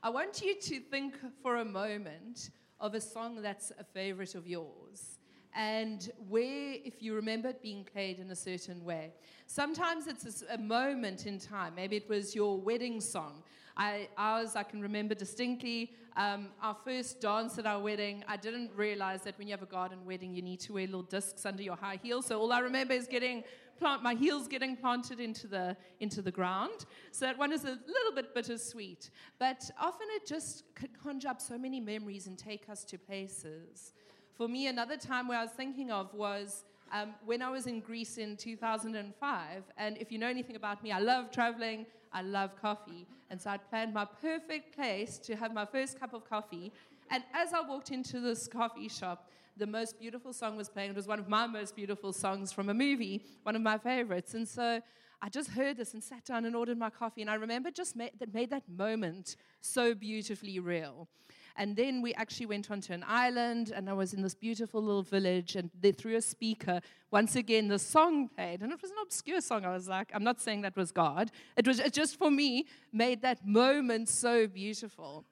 I want you to think for a moment of a song that's a favorite of yours and where, if you remember it being played in a certain way. Sometimes it's a, moment in time. Maybe it was your wedding song. I, ours, I can remember distinctly. Um, our first dance at our wedding, I didn't realize that when you have a garden wedding, you need to wear little discs under your high heels. So all I remember is getting plant, my heels getting planted into the, into the ground. So that one is a little bit bittersweet. But often it just could conjure up so many memories and take us to places. For me, another time where I was thinking of was um, when I was in Greece in 2005. And if you know anything about me, I love traveling, I love coffee. And so I'd planned my perfect place to have my first cup of coffee. And as I walked into this coffee shop, the most beautiful song was playing. It was one of my most beautiful songs from a movie, one of my favorites. And so I just heard this and sat down and ordered my coffee. And I remember just made that, made that moment so beautifully real. And then we actually went onto an island, and I was in this beautiful little village, and they, through a speaker, once again, the song played. And it was an obscure song. I was like, I'm not saying that was God. It was it just for me, made that moment so beautiful.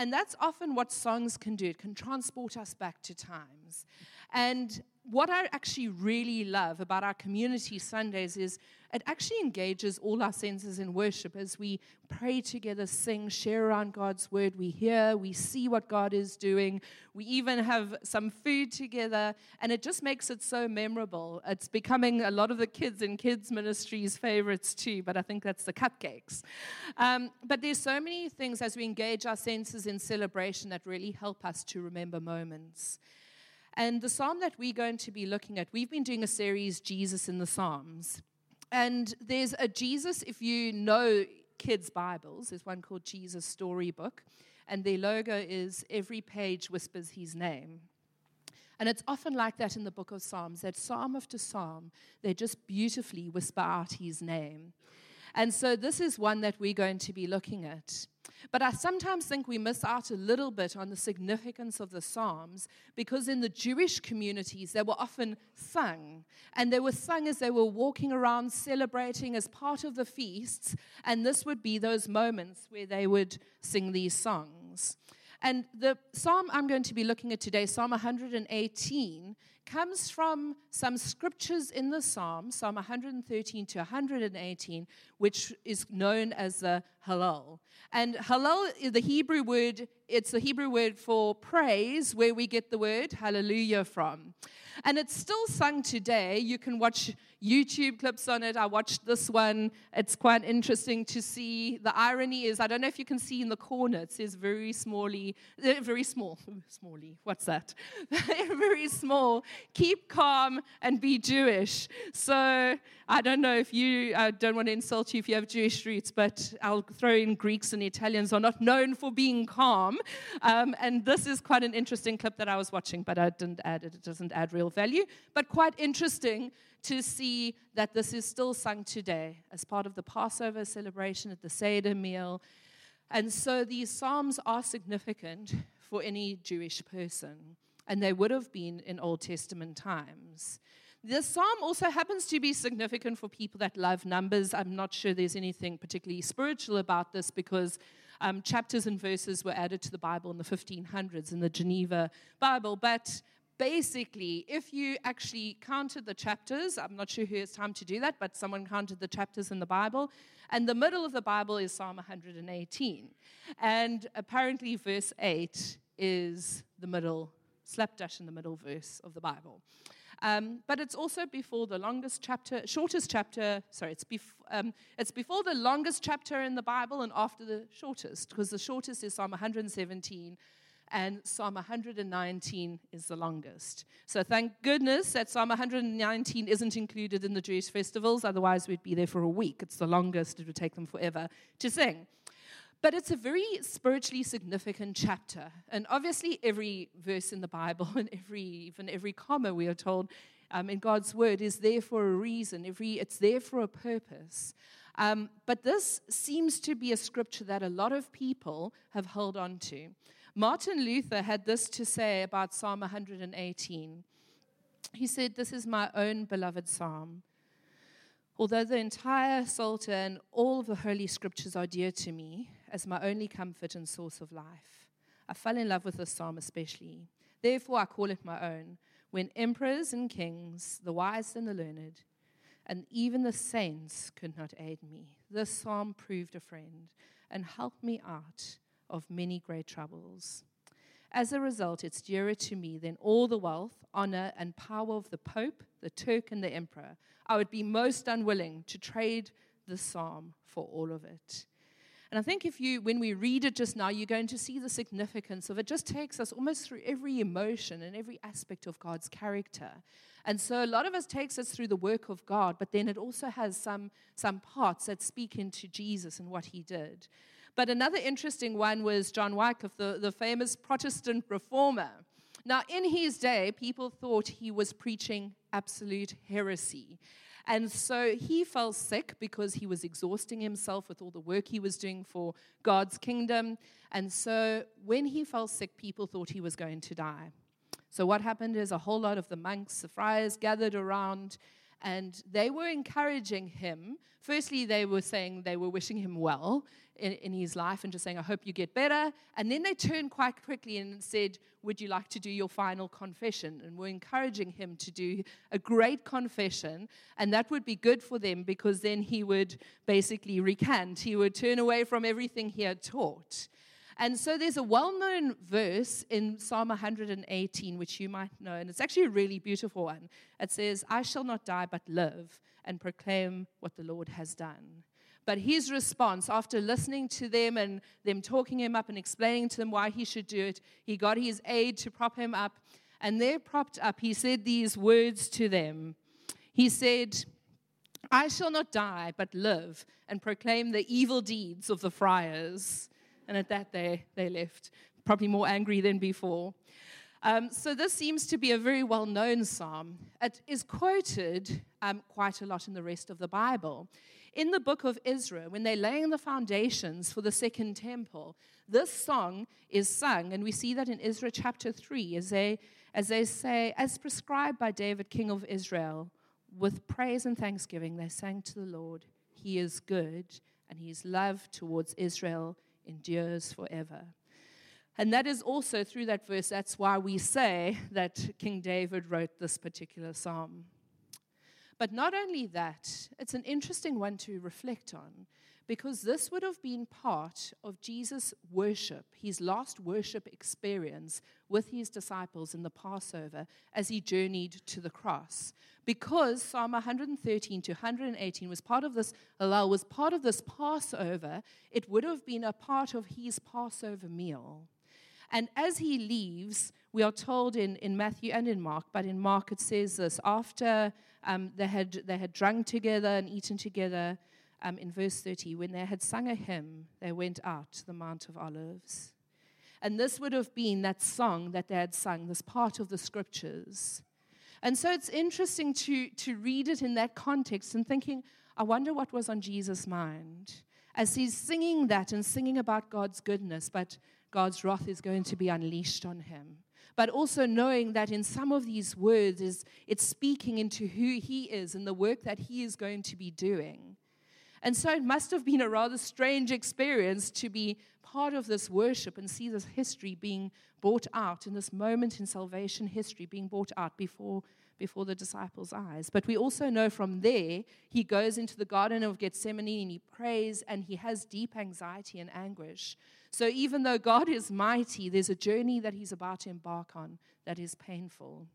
And that's often what songs can do. It can transport us back to times. And what I actually really love about our community Sundays is it actually engages all our senses in worship as we pray together, sing, share around God's word. We hear, we see what God is doing. We even have some food together, and it just makes it so memorable. It's becoming a lot of the kids in kids' ministries' favorites too, but I think that's the cupcakes. Um, but there's so many things as we engage our senses in celebration that really help us to remember moments. And the psalm that we're going to be looking at, we've been doing a series, Jesus in the Psalms. And there's a Jesus, if you know kids' Bibles, there's one called Jesus Storybook, and their logo is every page whispers his name. And it's often like that in the book of Psalms, that psalm after psalm, they just beautifully whisper out his name. And so this is one that we're going to be looking at. But I sometimes think we miss out a little bit on the significance of the Psalms because in the Jewish communities, they were often sung. And they were sung as they were walking around celebrating as part of the feasts. And this would be those moments where they would sing these songs. And the psalm I'm going to be looking at today, Psalm 118, comes from some scriptures in the psalm, Psalm 113 to 118, which is known as the Hallel. And Hallel, the Hebrew word, it's the Hebrew word for praise, where we get the word hallelujah from. And it's still sung today. You can watch YouTube clips on it. I watched this one. It's quite interesting to see. The irony is, I don't know if you can see in the corner, it says very smally, uh, very small, smally, what's that? very small. Keep calm and be Jewish. So I don't know if you, I don't want to insult you if you have Jewish roots, but I'll throw in Greeks and Italians are not known for being calm. Um, and this is quite an interesting clip that I was watching, but I didn't add it. It doesn't add real value, but quite interesting to see that this is still sung today as part of the Passover celebration at the Seder meal. And so these Psalms are significant for any Jewish person, and they would have been in Old Testament times. This psalm also happens to be significant for people that love numbers. I'm not sure there's anything particularly spiritual about this because um, chapters and verses were added to the Bible in the 1500s in the Geneva Bible. But basically, if you actually counted the chapters, I'm not sure who has time to do that, but someone counted the chapters in the Bible, and the middle of the Bible is Psalm 118. And apparently, verse 8 is the middle, slapdash in the middle verse of the Bible. Um, but it's also before the longest chapter, shortest chapter, sorry, it's, bef- um, it's before the longest chapter in the Bible and after the shortest, because the shortest is Psalm 117 and Psalm 119 is the longest. So thank goodness that Psalm 119 isn't included in the Jewish festivals, otherwise, we'd be there for a week. It's the longest, it would take them forever to sing. But it's a very spiritually significant chapter. And obviously, every verse in the Bible and every, even every comma, we are told um, in God's word, is there for a reason. Every, it's there for a purpose. Um, but this seems to be a scripture that a lot of people have held on to. Martin Luther had this to say about Psalm 118. He said, This is my own beloved psalm. Although the entire Psalter and all the Holy Scriptures are dear to me, as my only comfort and source of life. I fell in love with this psalm especially. Therefore, I call it my own. When emperors and kings, the wise and the learned, and even the saints could not aid me, this psalm proved a friend and helped me out of many great troubles. As a result, it's dearer to me than all the wealth, honor, and power of the Pope, the Turk, and the Emperor. I would be most unwilling to trade the psalm for all of it. And I think if you, when we read it just now, you're going to see the significance of it. Just takes us almost through every emotion and every aspect of God's character. And so a lot of us takes us through the work of God, but then it also has some, some parts that speak into Jesus and what he did. But another interesting one was John Wycliffe, the, the famous Protestant reformer. Now, in his day, people thought he was preaching absolute heresy. And so he fell sick because he was exhausting himself with all the work he was doing for God's kingdom. And so when he fell sick, people thought he was going to die. So what happened is a whole lot of the monks, the friars gathered around and they were encouraging him. Firstly, they were saying they were wishing him well in, in, his life and just saying, I hope you get better. And then they turned quite quickly and said, Would you like to do your final confession? And were encouraging him to do a great confession. And that would be good for them because then he would basically recant, he would turn away from everything he had taught. And so there's a well known verse in Psalm 118, which you might know, and it's actually a really beautiful one. It says, I shall not die but live and proclaim what the Lord has done. But his response, after listening to them and them talking him up and explaining to them why he should do it, he got his aide to prop him up. And they're propped up. He said these words to them. He said, I shall not die, but live and proclaim the evil deeds of the friars. And at that, they, they left, probably more angry than before. Um, so, this seems to be a very well known psalm. It is quoted um, quite a lot in the rest of the Bible. In the book of Ezra, when they're laying the foundations for the second temple, this song is sung, and we see that in Ezra chapter 3 as they, as they say, as prescribed by David, king of Israel, with praise and thanksgiving, they sang to the Lord, He is good, and His love towards Israel endures forever. And that is also through that verse, that's why we say that King David wrote this particular psalm. But not only that, it's an interesting one to reflect on because this would have been part of Jesus' worship, his last worship experience with his disciples in the Passover as he journeyed to the cross. Because Psalm 113 to 118 was part of this, Hallel was part of this Passover, it would have been a part of his Passover meal. And as he leaves, we are told in, in Matthew and in Mark, but in Mark it says this after um, they, had, they had drunk together and eaten together, um, in verse 30, when they had sung a hymn, they went out to the Mount of Olives. And this would have been that song that they had sung, this part of the scriptures. And so it's interesting to, to read it in that context and thinking, I wonder what was on Jesus' mind as he's singing that and singing about God's goodness, but God's wrath is going to be unleashed on him. But also knowing that in some of these words is it's speaking into who he is and the work that he is going to be doing. And so it must have been a rather strange experience to be part of this worship and see this history being brought out in this moment in salvation history being brought out before, before the disciples' eyes. But we also know from there, he goes into the Garden of Gethsemane and he prays and he has deep anxiety and anguish. So even though God is mighty, there's a journey that he's about to embark on that is painful.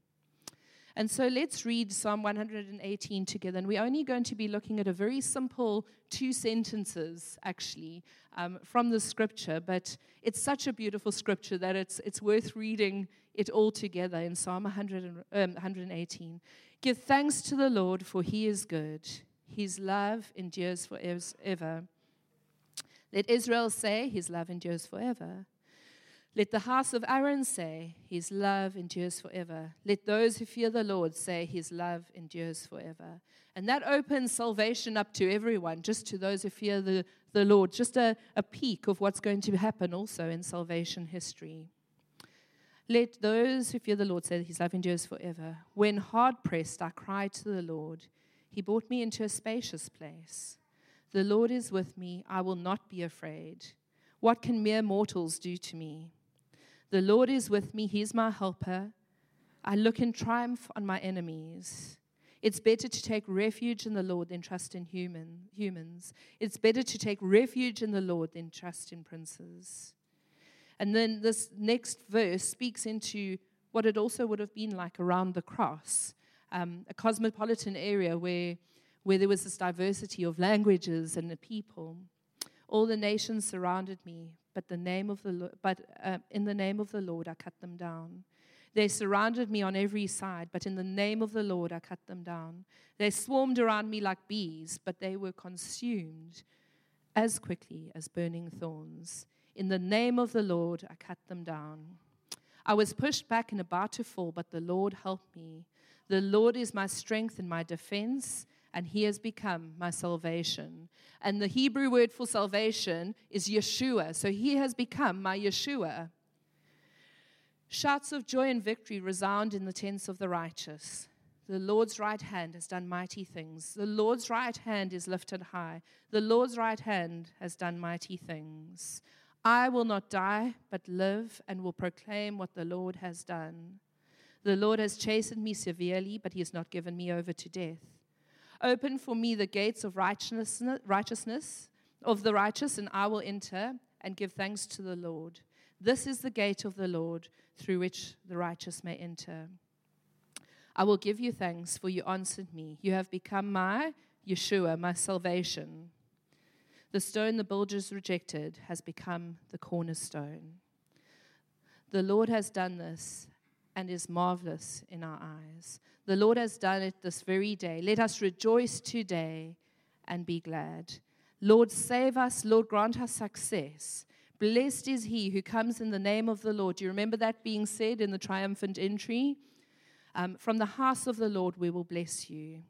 And so let's read Psalm 118 together. And we're only going to be looking at a very simple two sentences, actually, um, from the scripture. But it's such a beautiful scripture that it's, it's worth reading it all together in Psalm 100, um, 118. Give thanks to the Lord, for he is good. His love endures forever. Let Israel say, His love endures forever. Let the house of Aaron say, His love endures forever. Let those who fear the Lord say, His love endures forever. And that opens salvation up to everyone, just to those who fear the, the Lord. Just a, a peek of what's going to happen also in salvation history. Let those who fear the Lord say, His love endures forever. When hard pressed, I cried to the Lord. He brought me into a spacious place. The Lord is with me, I will not be afraid. What can mere mortals do to me? The Lord is with me, He's my helper. I look in triumph on my enemies. It's better to take refuge in the Lord than trust in human, humans. It's better to take refuge in the Lord than trust in princes. And then this next verse speaks into what it also would have been like around the cross, um, a cosmopolitan area where, where there was this diversity of languages and the people. All the nations surrounded me, but the name of the but uh, in the name of the Lord I cut them down. They surrounded me on every side, but in the name of the Lord I cut them down. They swarmed around me like bees, but they were consumed as quickly as burning thorns. In the name of the Lord I cut them down. I was pushed back and about to fall, but the Lord helped me. The Lord is my strength and my defense and he has become my salvation. And the Hebrew word for salvation is Yeshua. So he has become my Yeshua. Shouts of joy and victory resound in the tents of the righteous. The Lord's right hand has done mighty things. The Lord's right hand is lifted high. The Lord's right hand has done mighty things. I will not die, but live and will proclaim what the Lord has done. The Lord has chastened me severely, but he has not given me over to death. Open for me the gates of righteousness, righteousness of the righteous, and I will enter and give thanks to the Lord. This is the gate of the Lord through which the righteous may enter. I will give you thanks, for you answered me. You have become my Yeshua, my salvation. The stone the builders rejected has become the cornerstone. The Lord has done this and is marvelous in our eyes. The Lord has done it this very day. Let us rejoice today and be glad. Lord, save us. Lord, grant us success. Blessed is he who comes in the name of the Lord. Do you remember that being said in the triumphant entry? Um, from the house of the Lord we will bless you.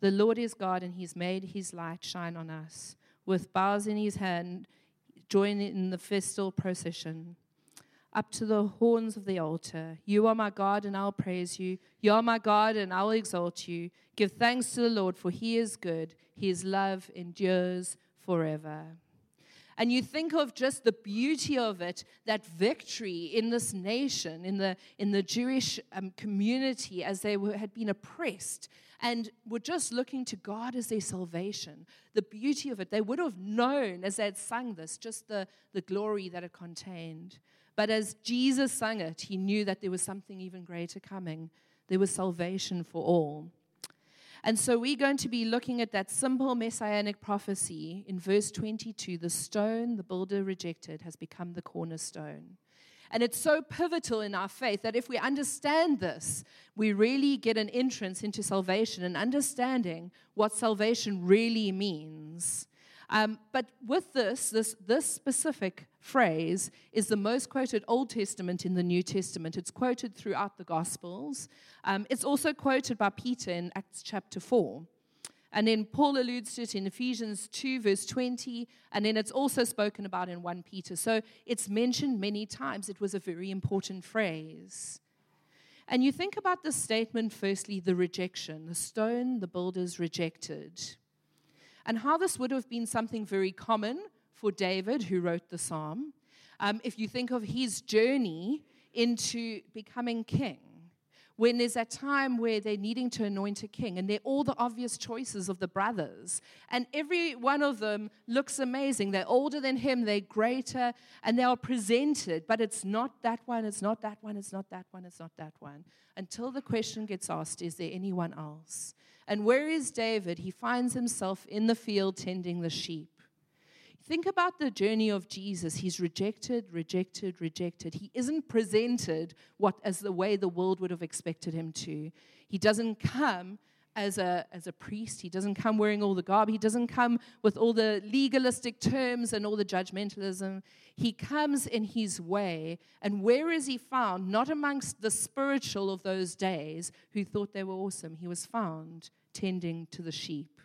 The Lord is God, and he's made his light shine on us. With boughs in his hand, join in the festal procession up to the horns of the altar. You are my God, and I'll praise you. You are my God, and I'll exalt you. Give thanks to the Lord, for he is good. His love endures forever. And you think of just the beauty of it, that victory in this nation, in the, in the Jewish um, community, as they were, had been oppressed and were just looking to God as their salvation. The beauty of it, they would have known as they had sung this, just the, the glory that it contained. But as Jesus sang it, he knew that there was something even greater coming. There was salvation for all. And so we're going to be looking at that simple messianic prophecy in verse 22 the stone the builder rejected has become the cornerstone. And it's so pivotal in our faith that if we understand this, we really get an entrance into salvation and understanding what salvation really means. Um, but with this, this, this specific phrase is the most quoted Old Testament in the New Testament. It's quoted throughout the Gospels. Um, it's also quoted by Peter in Acts chapter 4. And then Paul alludes to it in Ephesians 2, verse 20, and then it's also spoken about in 1 Peter. So it's mentioned many times. It was a very important phrase. And you think about the statement, firstly, the rejection, the stone the builders rejected and how this would have been something very common for David, who wrote the psalm. Um, if you think of his journey into becoming king, when there's a time where they're needing to anoint a king, and they're all the obvious choices of the brothers, and every one of them looks amazing. They're older than him, they're greater, and they are presented, but it's not that one, it's not that one, it's not that one, it's not that one. Until the question gets asked, is there anyone else? And where is David? He finds himself in the field tending the sheep. Think about the journey of Jesus. He's rejected, rejected, rejected. He isn't presented what as the way the world would have expected him to. He doesn't come as a, as a priest. He doesn't come wearing all the garb. He doesn't come with all the legalistic terms and all the judgmentalism. He comes in his way. And where is he found? Not amongst the spiritual of those days who thought they were awesome. He was found tending to the sheep.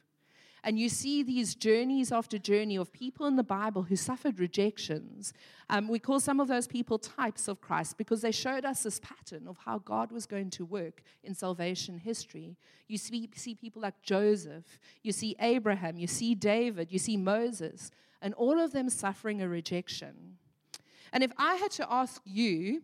And you see these journeys after journey of people in the Bible who suffered rejections. Um, we call some of those people types of Christ because they showed us this pattern of how God was going to work in salvation history. You see, see people like Joseph, you see Abraham, you see David, you see Moses. and all of them suffering a rejection. And if I had to ask you,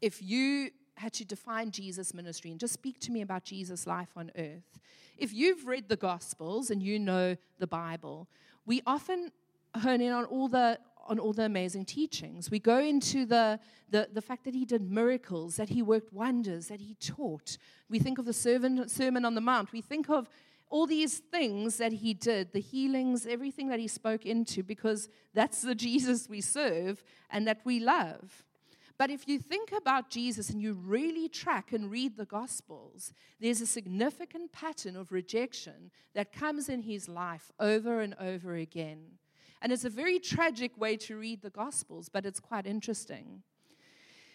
if you had to define Jesus' ministry and just speak to me about Jesus' life on earth, if you've read the Gospels and you know the Bible, we often hone in on all the on all the amazing teachings. We go into the, the, the fact that he did miracles, that he worked wonders, that he taught. We think of the Sermon on the Mount. We think of all these things that he did, the healings, everything that he spoke into, because that's the Jesus we serve and that we love. But if you think about Jesus and you really track and read the Gospels, there's a significant pattern of rejection that comes in his life over and over again. And it's a very tragic way to read the Gospels, but it's quite interesting.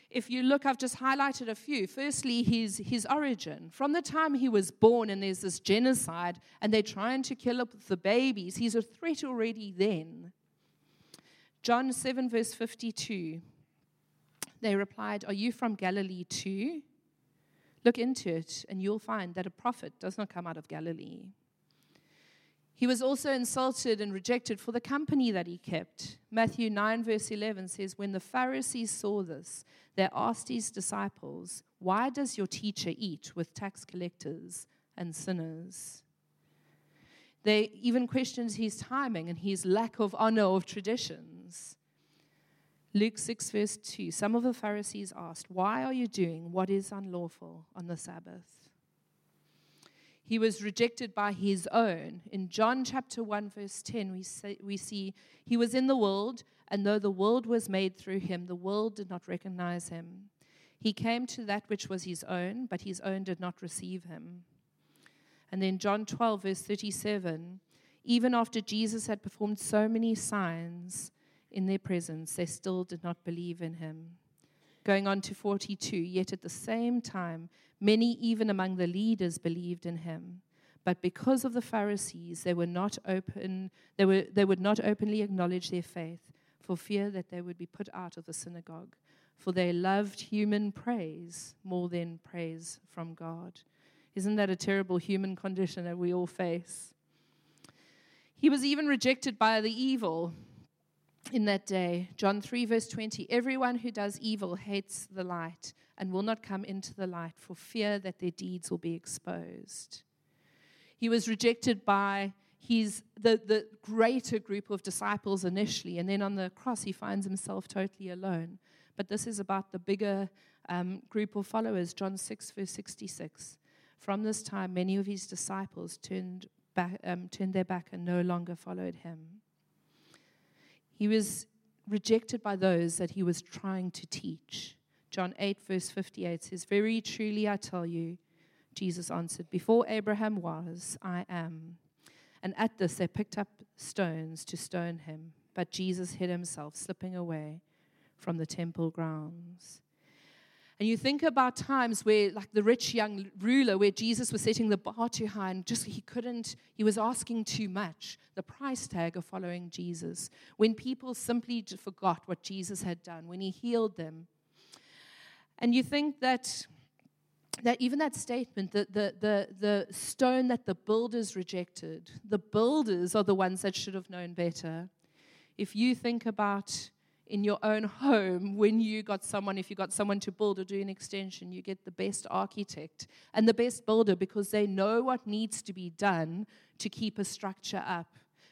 If you look, I've just highlighted a few. Firstly, his, his origin. From the time he was born, and there's this genocide, and they're trying to kill up the babies, he's a threat already then. John 7, verse 52. They replied, Are you from Galilee too? Look into it, and you'll find that a prophet does not come out of Galilee. He was also insulted and rejected for the company that he kept. Matthew 9, verse 11 says, When the Pharisees saw this, they asked his disciples, Why does your teacher eat with tax collectors and sinners? They even questioned his timing and his lack of honor of traditions. Luke 6, verse 2 Some of the Pharisees asked, Why are you doing what is unlawful on the Sabbath? He was rejected by his own. In John chapter 1, verse 10, we, say, we see he was in the world, and though the world was made through him, the world did not recognize him. He came to that which was his own, but his own did not receive him. And then John 12, verse 37 even after Jesus had performed so many signs, in their presence, they still did not believe in him. Going on to 42, yet at the same time, many even among the leaders believed in him. But because of the Pharisees, they were not open, they, were, they would not openly acknowledge their faith for fear that they would be put out of the synagogue. For they loved human praise more than praise from God. Isn't that a terrible human condition that we all face? He was even rejected by the evil in that day. John 3, verse 20 Everyone who does evil hates the light and will not come into the light for fear that their deeds will be exposed. He was rejected by his, the, the greater group of disciples initially, and then on the cross, he finds himself totally alone. But this is about the bigger um, group of followers, John 6, verse 66. From this time, many of his disciples turned, back, um, turned their back and no longer followed him. He was rejected by those that he was trying to teach. John 8, verse 58 says, Very truly I tell you, Jesus answered, Before Abraham was, I am. And at this they picked up stones to stone him, but Jesus hid himself, slipping away from the temple grounds. And you think about times where, like the rich young ruler, where Jesus was setting the bar too high and just he couldn't, he was asking too much. The price tag of following Jesus. When people simply forgot what Jesus had done, when he healed them. And you think that that even that statement, the, the, the, the stone that the builders rejected, the builders are the ones that should have known better. If you think about in your own home when you got someone, if you got someone to build or do an extension, you get the best architect and the best builder because they know what needs to be done to keep a structure up.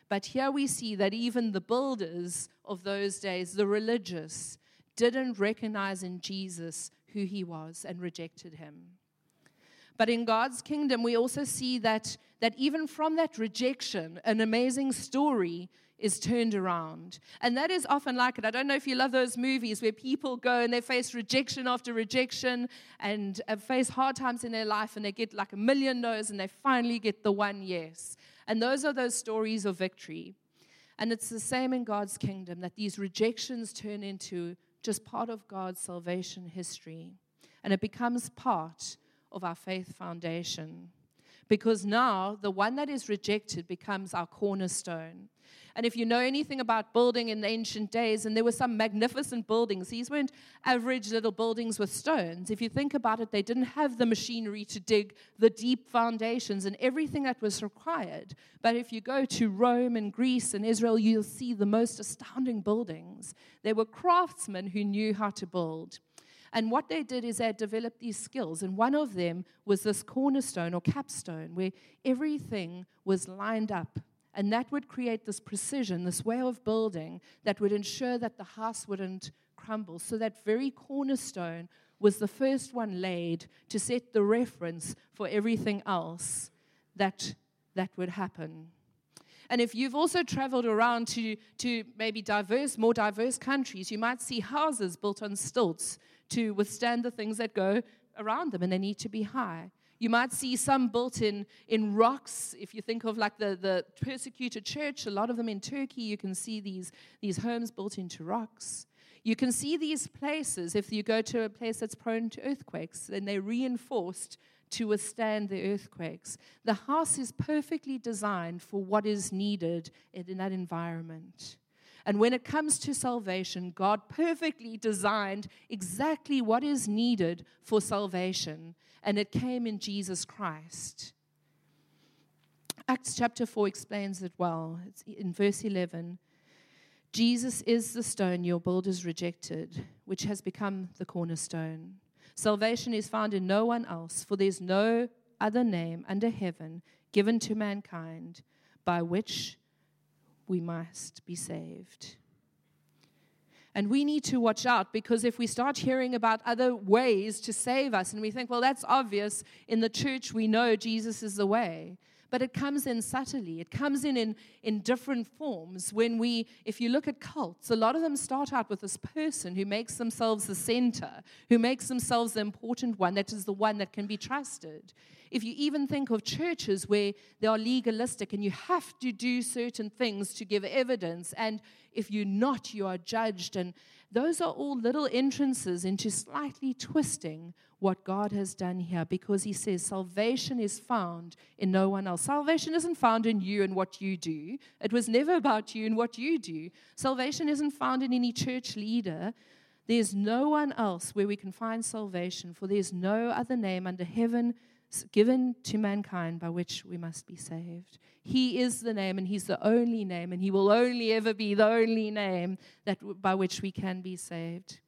But here we see that even the builders of those days, the religious, didn't recognize in Jesus who he was and rejected him. But in God's kingdom, we also see that, that even from that rejection, an amazing story is turned around. And that is often like it. I don't know if you love those movies where people go and they face rejection after rejection and face hard times in their life and they get like a million no's and they finally get the one yes. And those are those stories of victory. And it's the same in God's kingdom that these rejections turn into just part of God's salvation history. And it becomes part of our faith foundation. because now the one that is rejected becomes our cornerstone. And if you know anything about building in ancient days, and there were some magnificent buildings, these weren't average little buildings with stones. If you think about it, they didn't have the machinery to dig the deep foundations and everything that was required. But if you go to Rome and Greece and Israel, you'll see the most astounding buildings. They were craftsmen who knew how to build. And what they did is they developed these skills. And one of them was this cornerstone or capstone where everything was lined up and that would create this precision, this way of building that would ensure that the house wouldn't crumble. So that very cornerstone was the first one laid to set the reference for everything else that, that would happen. And if you've also traveled around to, to maybe diverse, more diverse countries, you might see houses built on stilts to withstand the things that go around them, and they need to be high. You might see some built in, in rocks. If you think of like the, the persecuted church, a lot of them in Turkey, you can see these, these homes built into rocks. You can see these places if you go to a place that's prone to earthquakes, then they're reinforced to withstand the earthquakes. The house is perfectly designed for what is needed in that environment. And when it comes to salvation, God perfectly designed exactly what is needed for salvation and it came in Jesus Christ. Acts chapter 4 explains it well. It's in verse 11. Jesus is the stone your builders rejected, which has become the cornerstone. Salvation is found in no one else, for there's no other name under heaven given to mankind by which we must be saved. And we need to watch out because if we start hearing about other ways to save us and we think, well, that's obvious, in the church we know Jesus is the way. But it comes in subtly. It comes in, in in different forms. When we, if you look at cults, a lot of them start out with this person who makes themselves the center, who makes themselves the important one, that is the one that can be trusted. If you even think of churches where they are legalistic and you have to do certain things to give evidence, and if you're not, you are judged. And those are all little entrances into slightly twisting what God has done here because He says salvation is found in no one else. Salvation isn't found in you and what you do, it was never about you and what you do. Salvation isn't found in any church leader. There's no one else where we can find salvation, for there's no other name under heaven given to mankind by which we must be saved. He is the name, and He's the only name, and He will only ever be the only name that, by which we can be saved.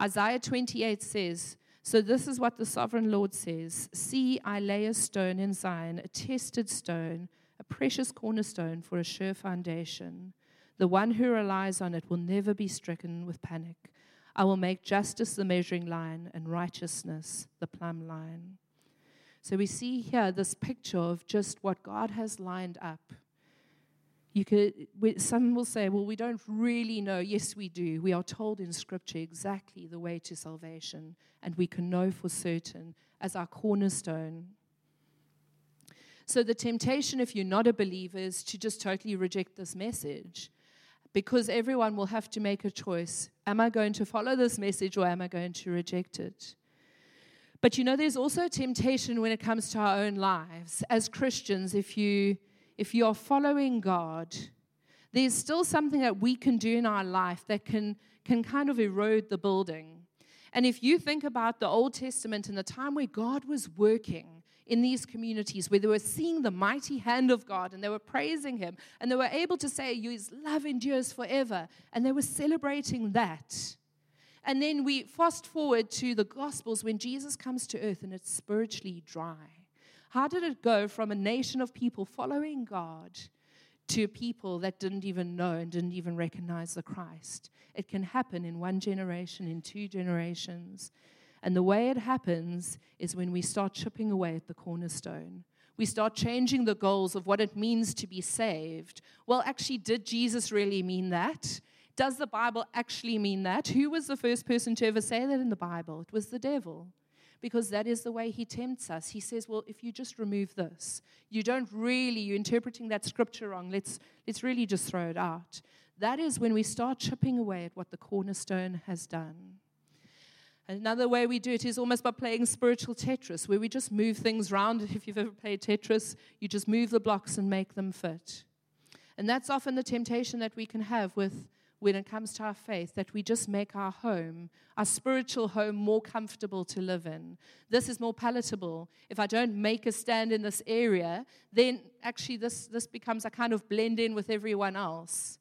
Isaiah 28 says, So this is what the sovereign Lord says See, I lay a stone in Zion, a tested stone, a precious cornerstone for a sure foundation. The one who relies on it will never be stricken with panic. I will make justice the measuring line and righteousness the plumb line. So we see here this picture of just what God has lined up. You could, some will say, well, we don't really know. Yes, we do. We are told in Scripture exactly the way to salvation, and we can know for certain as our cornerstone. So, the temptation, if you're not a believer, is to just totally reject this message because everyone will have to make a choice. Am I going to follow this message or am I going to reject it? But you know, there's also temptation when it comes to our own lives. As Christians, if you if you are following God, there's still something that we can do in our life that can can kind of erode the building. And if you think about the Old Testament and the time where God was working in these communities, where they were seeing the mighty hand of God and they were praising Him, and they were able to say, His love endures forever, and they were celebrating that. And then we fast forward to the Gospels when Jesus comes to earth and it's spiritually dry. How did it go from a nation of people following God to people that didn't even know and didn't even recognize the Christ? It can happen in one generation, in two generations. And the way it happens is when we start chipping away at the cornerstone. We start changing the goals of what it means to be saved. Well, actually, did Jesus really mean that? Does the Bible actually mean that? Who was the first person to ever say that in the Bible? It was the devil. Because that is the way he tempts us. He says, Well, if you just remove this, you don't really, you're interpreting that scripture wrong. Let's, let's really just throw it out. That is when we start chipping away at what the cornerstone has done. Another way we do it is almost by playing spiritual Tetris, where we just move things around. If you've ever played Tetris, you just move the blocks and make them fit. And that's often the temptation that we can have with when it comes to our faith, that we just make our home, our spiritual home, more comfortable to live in. This is more palatable. If I don't make a stand in this area, then actually this, this becomes, I kind of blend in with everyone else.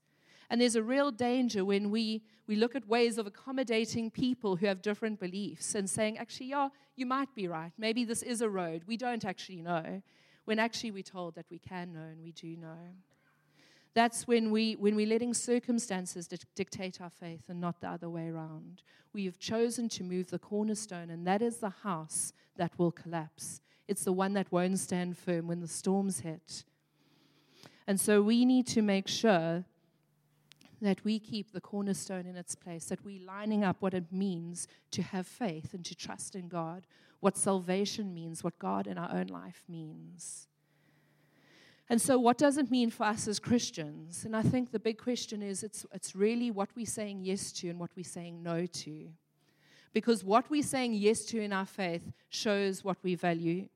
And there's a real danger when we, we look at ways of accommodating people who have different beliefs and saying, actually, yeah, you might be right. Maybe this is a road. We don't actually know. When actually we're told that we can know and we do know. That's when, we, when we're letting circumstances dictate our faith and not the other way around. We have chosen to move the cornerstone, and that is the house that will collapse. It's the one that won't stand firm when the storms hit. And so we need to make sure that we keep the cornerstone in its place, that we're lining up what it means to have faith and to trust in God, what salvation means, what God in our own life means. And so, what does it mean for us as Christians? And I think the big question is it's, it's really what we're saying yes to and what we're saying no to. Because what we're saying yes to in our faith shows what we value.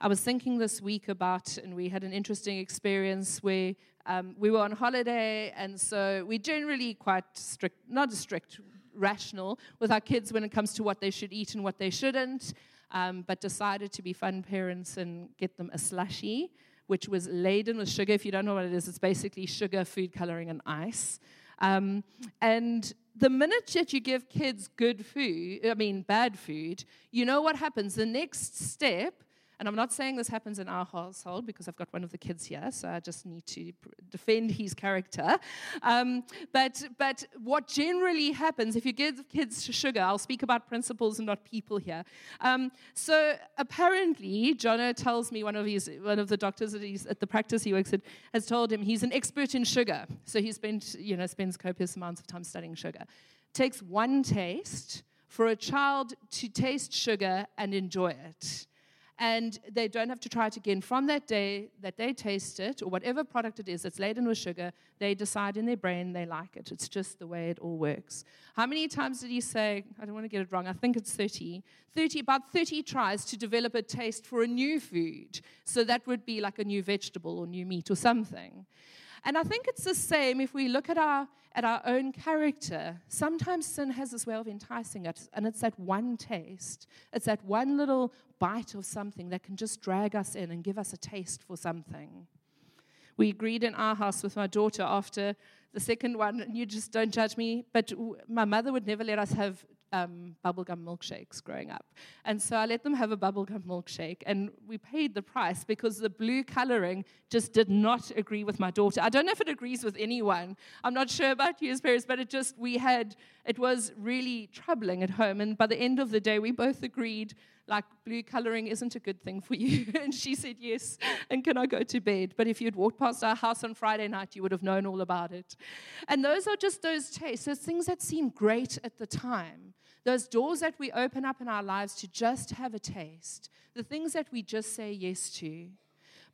I was thinking this week about, and we had an interesting experience where um, we were on holiday, and so we're generally quite strict, not strict, rational with our kids when it comes to what they should eat and what they shouldn't, um, but decided to be fun parents and get them a slushy which was laden with sugar. If you don't know what it is, it's basically sugar, food coloring, and ice. Um, and the minute that you give kids good food, I mean, bad food, you know what happens. The next step and I'm not saying this happens in our household because I've got one of the kids here, so I just need to defend his character. Um, but, but what generally happens if you give kids sugar, I'll speak about principles and not people here. Um, so apparently, Jono tells me one of his, one of the doctors at, at the practice he works at has told him he's an expert in sugar. So he spent, you know, spends copious amounts of time studying sugar. Takes one taste for a child to taste sugar and enjoy it and they don't have to try it again. From that day that they taste it, or whatever product it is that's laden with sugar, they decide in their brain they like it. It's just the way it all works. How many times did he say, I don't want to get it wrong, I think it's 30, 30 about 30 tries to develop a taste for a new food. So that would be like a new vegetable or new meat or something. And I think it's the same if we look at our, at our own character. Sometimes sin has this way of enticing us, and it's that one taste. It's that one little bite of something that can just drag us in and give us a taste for something. We agreed in our house with my daughter after the second one, and you just don't judge me, but my mother would never let us have um, bubblegum milkshakes growing up. And so I let them have a bubblegum milkshake, and we paid the price because the blue coloring just did not agree with my daughter. I don't know if it agrees with anyone. I'm not sure about you as parents, but it just, we had, it was really troubling at home. And by the end of the day, we both agreed like blue coloring isn't a good thing for you. and she said yes. And can I go to bed? But if you'd walked past our house on Friday night, you would have known all about it. And those are just those tastes, those things that seem great at the time those doors that we open up in our lives to just have a taste, the things that we just say yes to.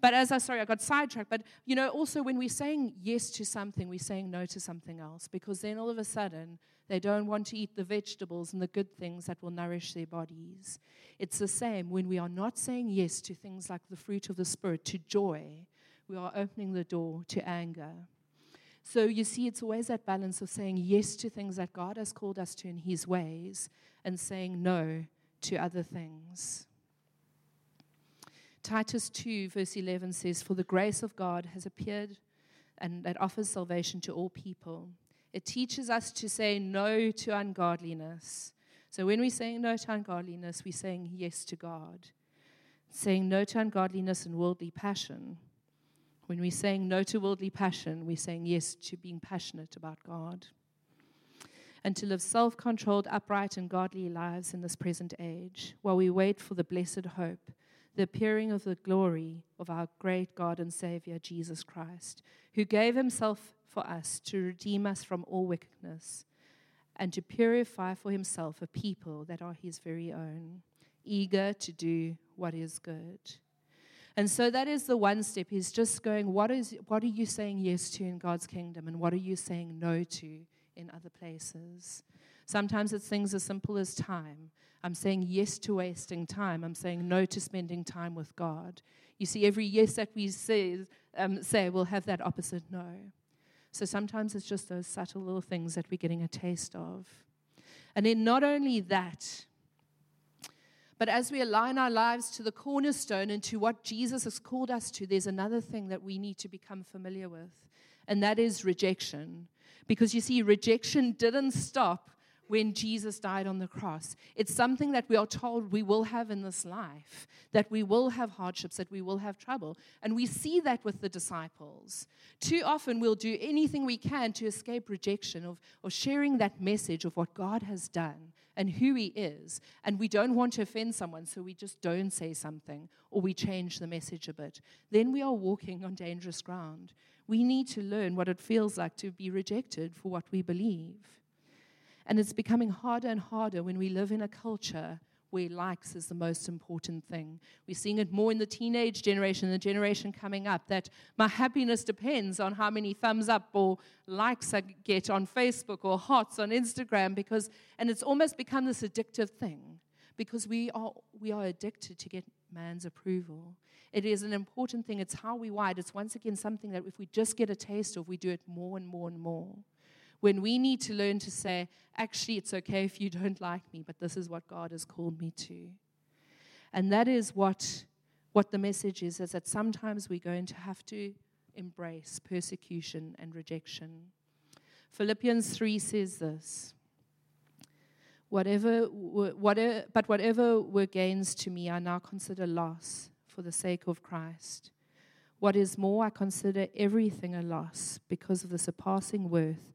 But as I sorry, I got sidetracked. But you know, also when we're saying yes to something, we're saying no to something else because then all of a sudden they don't want to eat the vegetables and the good things that will nourish their bodies. It's the same when we are not saying yes to things like the fruit of the Spirit, to joy, we are opening the door to anger. So you see, it's always that balance of saying yes to things that God has called us to in His ways and saying no to other things. Titus 2, verse 11 says, For the grace of God has appeared and that offers salvation to all people. It teaches us to say no to ungodliness. So when we're saying no to ungodliness, we're saying yes to God. Saying no to ungodliness and worldly passion when we're saying no to worldly passion, we're saying yes to being passionate about God. And to live self controlled, upright, and godly lives in this present age, while we wait for the blessed hope, the appearing of the glory of our great God and Savior, Jesus Christ, who gave himself for us to redeem us from all wickedness and to purify for himself a people that are his very own, eager to do what is good. And so that is the one step is just going, what, is, what are you saying yes to in God's kingdom and what are you saying no to in other places? Sometimes it's things as simple as time. I'm saying yes to wasting time. I'm saying no to spending time with God. You see, every yes that we say, um, say will have that opposite no. So sometimes it's just those subtle little things that we're getting a taste of. And then not only that, but as we align our lives to the cornerstone and to what Jesus has called us to, there's another thing that we need to become familiar with, and that is rejection. Because you see, rejection didn't stop when Jesus died on the cross. It's something that we are told we will have in this life, that we will have hardships, that we will have trouble. And we see that with the disciples. Too often we'll do anything we can to escape rejection of, of sharing that message of what God has done and who He is. And we don't want to offend someone, so we just don't say something or we change the message a bit. Then we are walking on dangerous ground. We need to learn what it feels like to be rejected for what we believe. And it's becoming harder and harder when we live in a culture where likes is the most important thing. We're seeing it more in the teenage generation, the generation coming up, that my happiness depends on how many thumbs up or likes I get on Facebook or hearts on Instagram, because, and it's almost become this addictive thing because we are, we are addicted to get man's approval. It is an important thing. It's how we wired. It's once again something that if we just get a taste of, we do it more and more and more when we need to learn to say, actually, it's okay if you don't like me, but this is what God has called me to. And that is what, what the message is, is that sometimes we're going to have to embrace persecution and rejection. Philippians 3 says this. Whatever, whatever, but whatever were gains to me, I now consider loss for the sake of Christ. What is more, I consider everything a loss because of the surpassing worth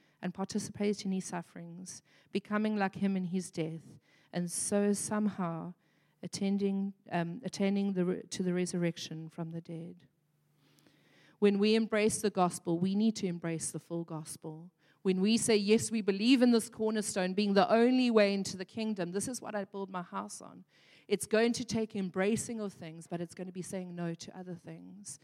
and participate in his sufferings, becoming like him in his death, and so somehow attending, um, the, to the resurrection from the dead. When we embrace the gospel, we need to embrace the full gospel. When we say, Yes, we believe in this cornerstone being the only way into the kingdom, this is what I build my house on. It's going to take embracing of things, but it's going to be saying no to other things.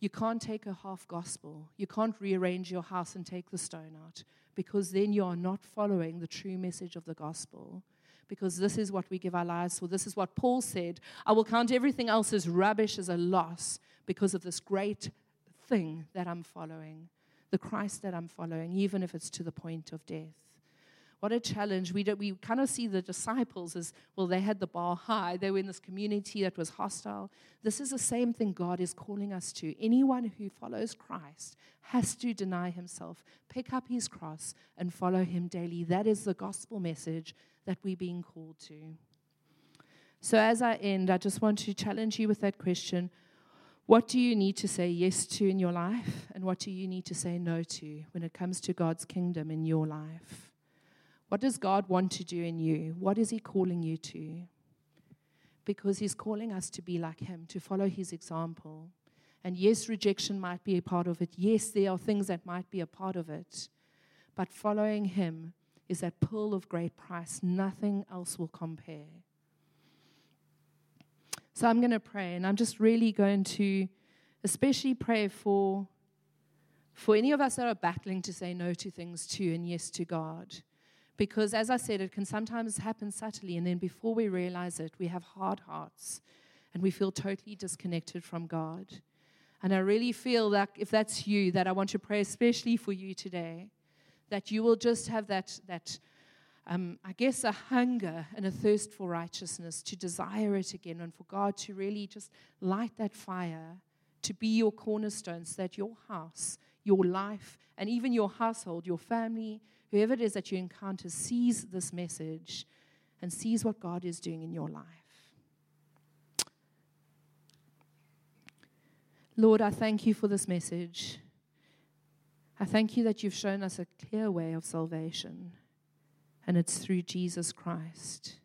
You can't take a half gospel. You can't rearrange your house and take the stone out because then you are not following the true message of the gospel. Because this is what we give our lives for. This is what Paul said. I will count everything else as rubbish, as a loss, because of this great thing that I'm following, the Christ that I'm following, even if it's to the point of death. What a challenge. We, do, we kind of see the disciples as, well, they had the bar high. They were in this community that was hostile. This is the same thing God is calling us to. Anyone who follows Christ has to deny himself, pick up his cross, and follow him daily. That is the gospel message that we're being called to. So, as I end, I just want to challenge you with that question What do you need to say yes to in your life? And what do you need to say no to when it comes to God's kingdom in your life? What does God want to do in you? What is He calling you to? Because He's calling us to be like Him, to follow His example. And yes, rejection might be a part of it. Yes, there are things that might be a part of it. But following Him is that pearl of great price. Nothing else will compare. So I'm going to pray, and I'm just really going to especially pray for, for any of us that are battling to say no to things too and yes to God. Because, as I said, it can sometimes happen subtly, and then before we realize it, we have hard hearts and we feel totally disconnected from God. And I really feel that if that's you, that I want to pray especially for you today, that you will just have that, that um, I guess, a hunger and a thirst for righteousness, to desire it again, and for God to really just light that fire, to be your cornerstone, so that your house, your life, and even your household, your family, whoever it is that you encounter sees this message and sees what God is doing in your life. Lord, I thank you for this message. I thank you that you've shown us a clear way of salvation, and it's through Jesus Christ.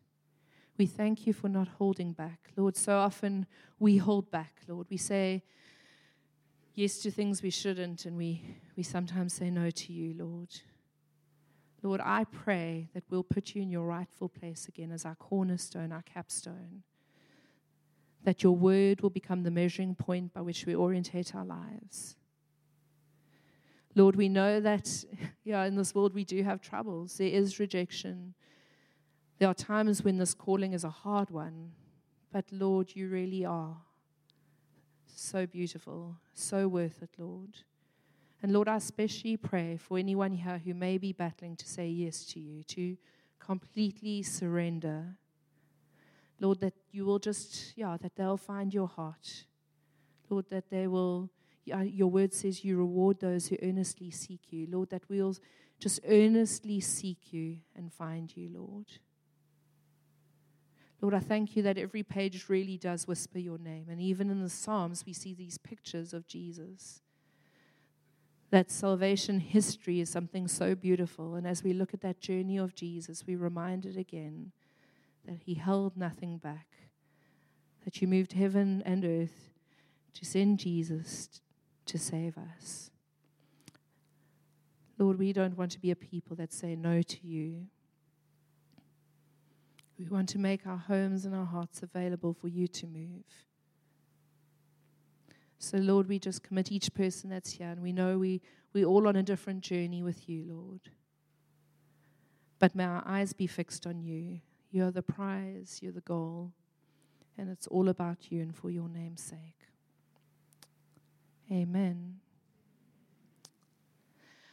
We thank you for not holding back. Lord, so often we hold back, Lord. We say yes to things we shouldn't, and we, we sometimes say no to you, Lord. Lord, I pray that we'll put you in your rightful place again as our cornerstone, our capstone. That your word will become the measuring point by which we orientate our lives. Lord, we know that yeah, in this world we do have troubles. There is rejection. There are times when this calling is a hard one. But Lord, you really are so beautiful, so worth it, Lord. And Lord, I especially pray for anyone here who may be battling to say yes to you, to completely surrender. Lord, that you will just, yeah, that they'll find your heart. Lord, that they will, your word says you reward those who earnestly seek you. Lord, that we'll just earnestly seek you and find you, Lord. Lord, I thank you that every page really does whisper your name. And even in the Psalms, we see these pictures of Jesus that salvation history is something so beautiful. And as we look at that journey of Jesus, we're reminded again that he held nothing back, that you moved heaven and earth to send Jesus to save us. Lord, we don't want to be a people that say no to you. We want to make our homes and our hearts available for you to move. So, Lord, we just commit each person that's here, and we know we, we're all on a different journey with you, Lord. But may our eyes be fixed on you. You're the prize, you're the goal, and it's all about you and for your name's sake. Amen.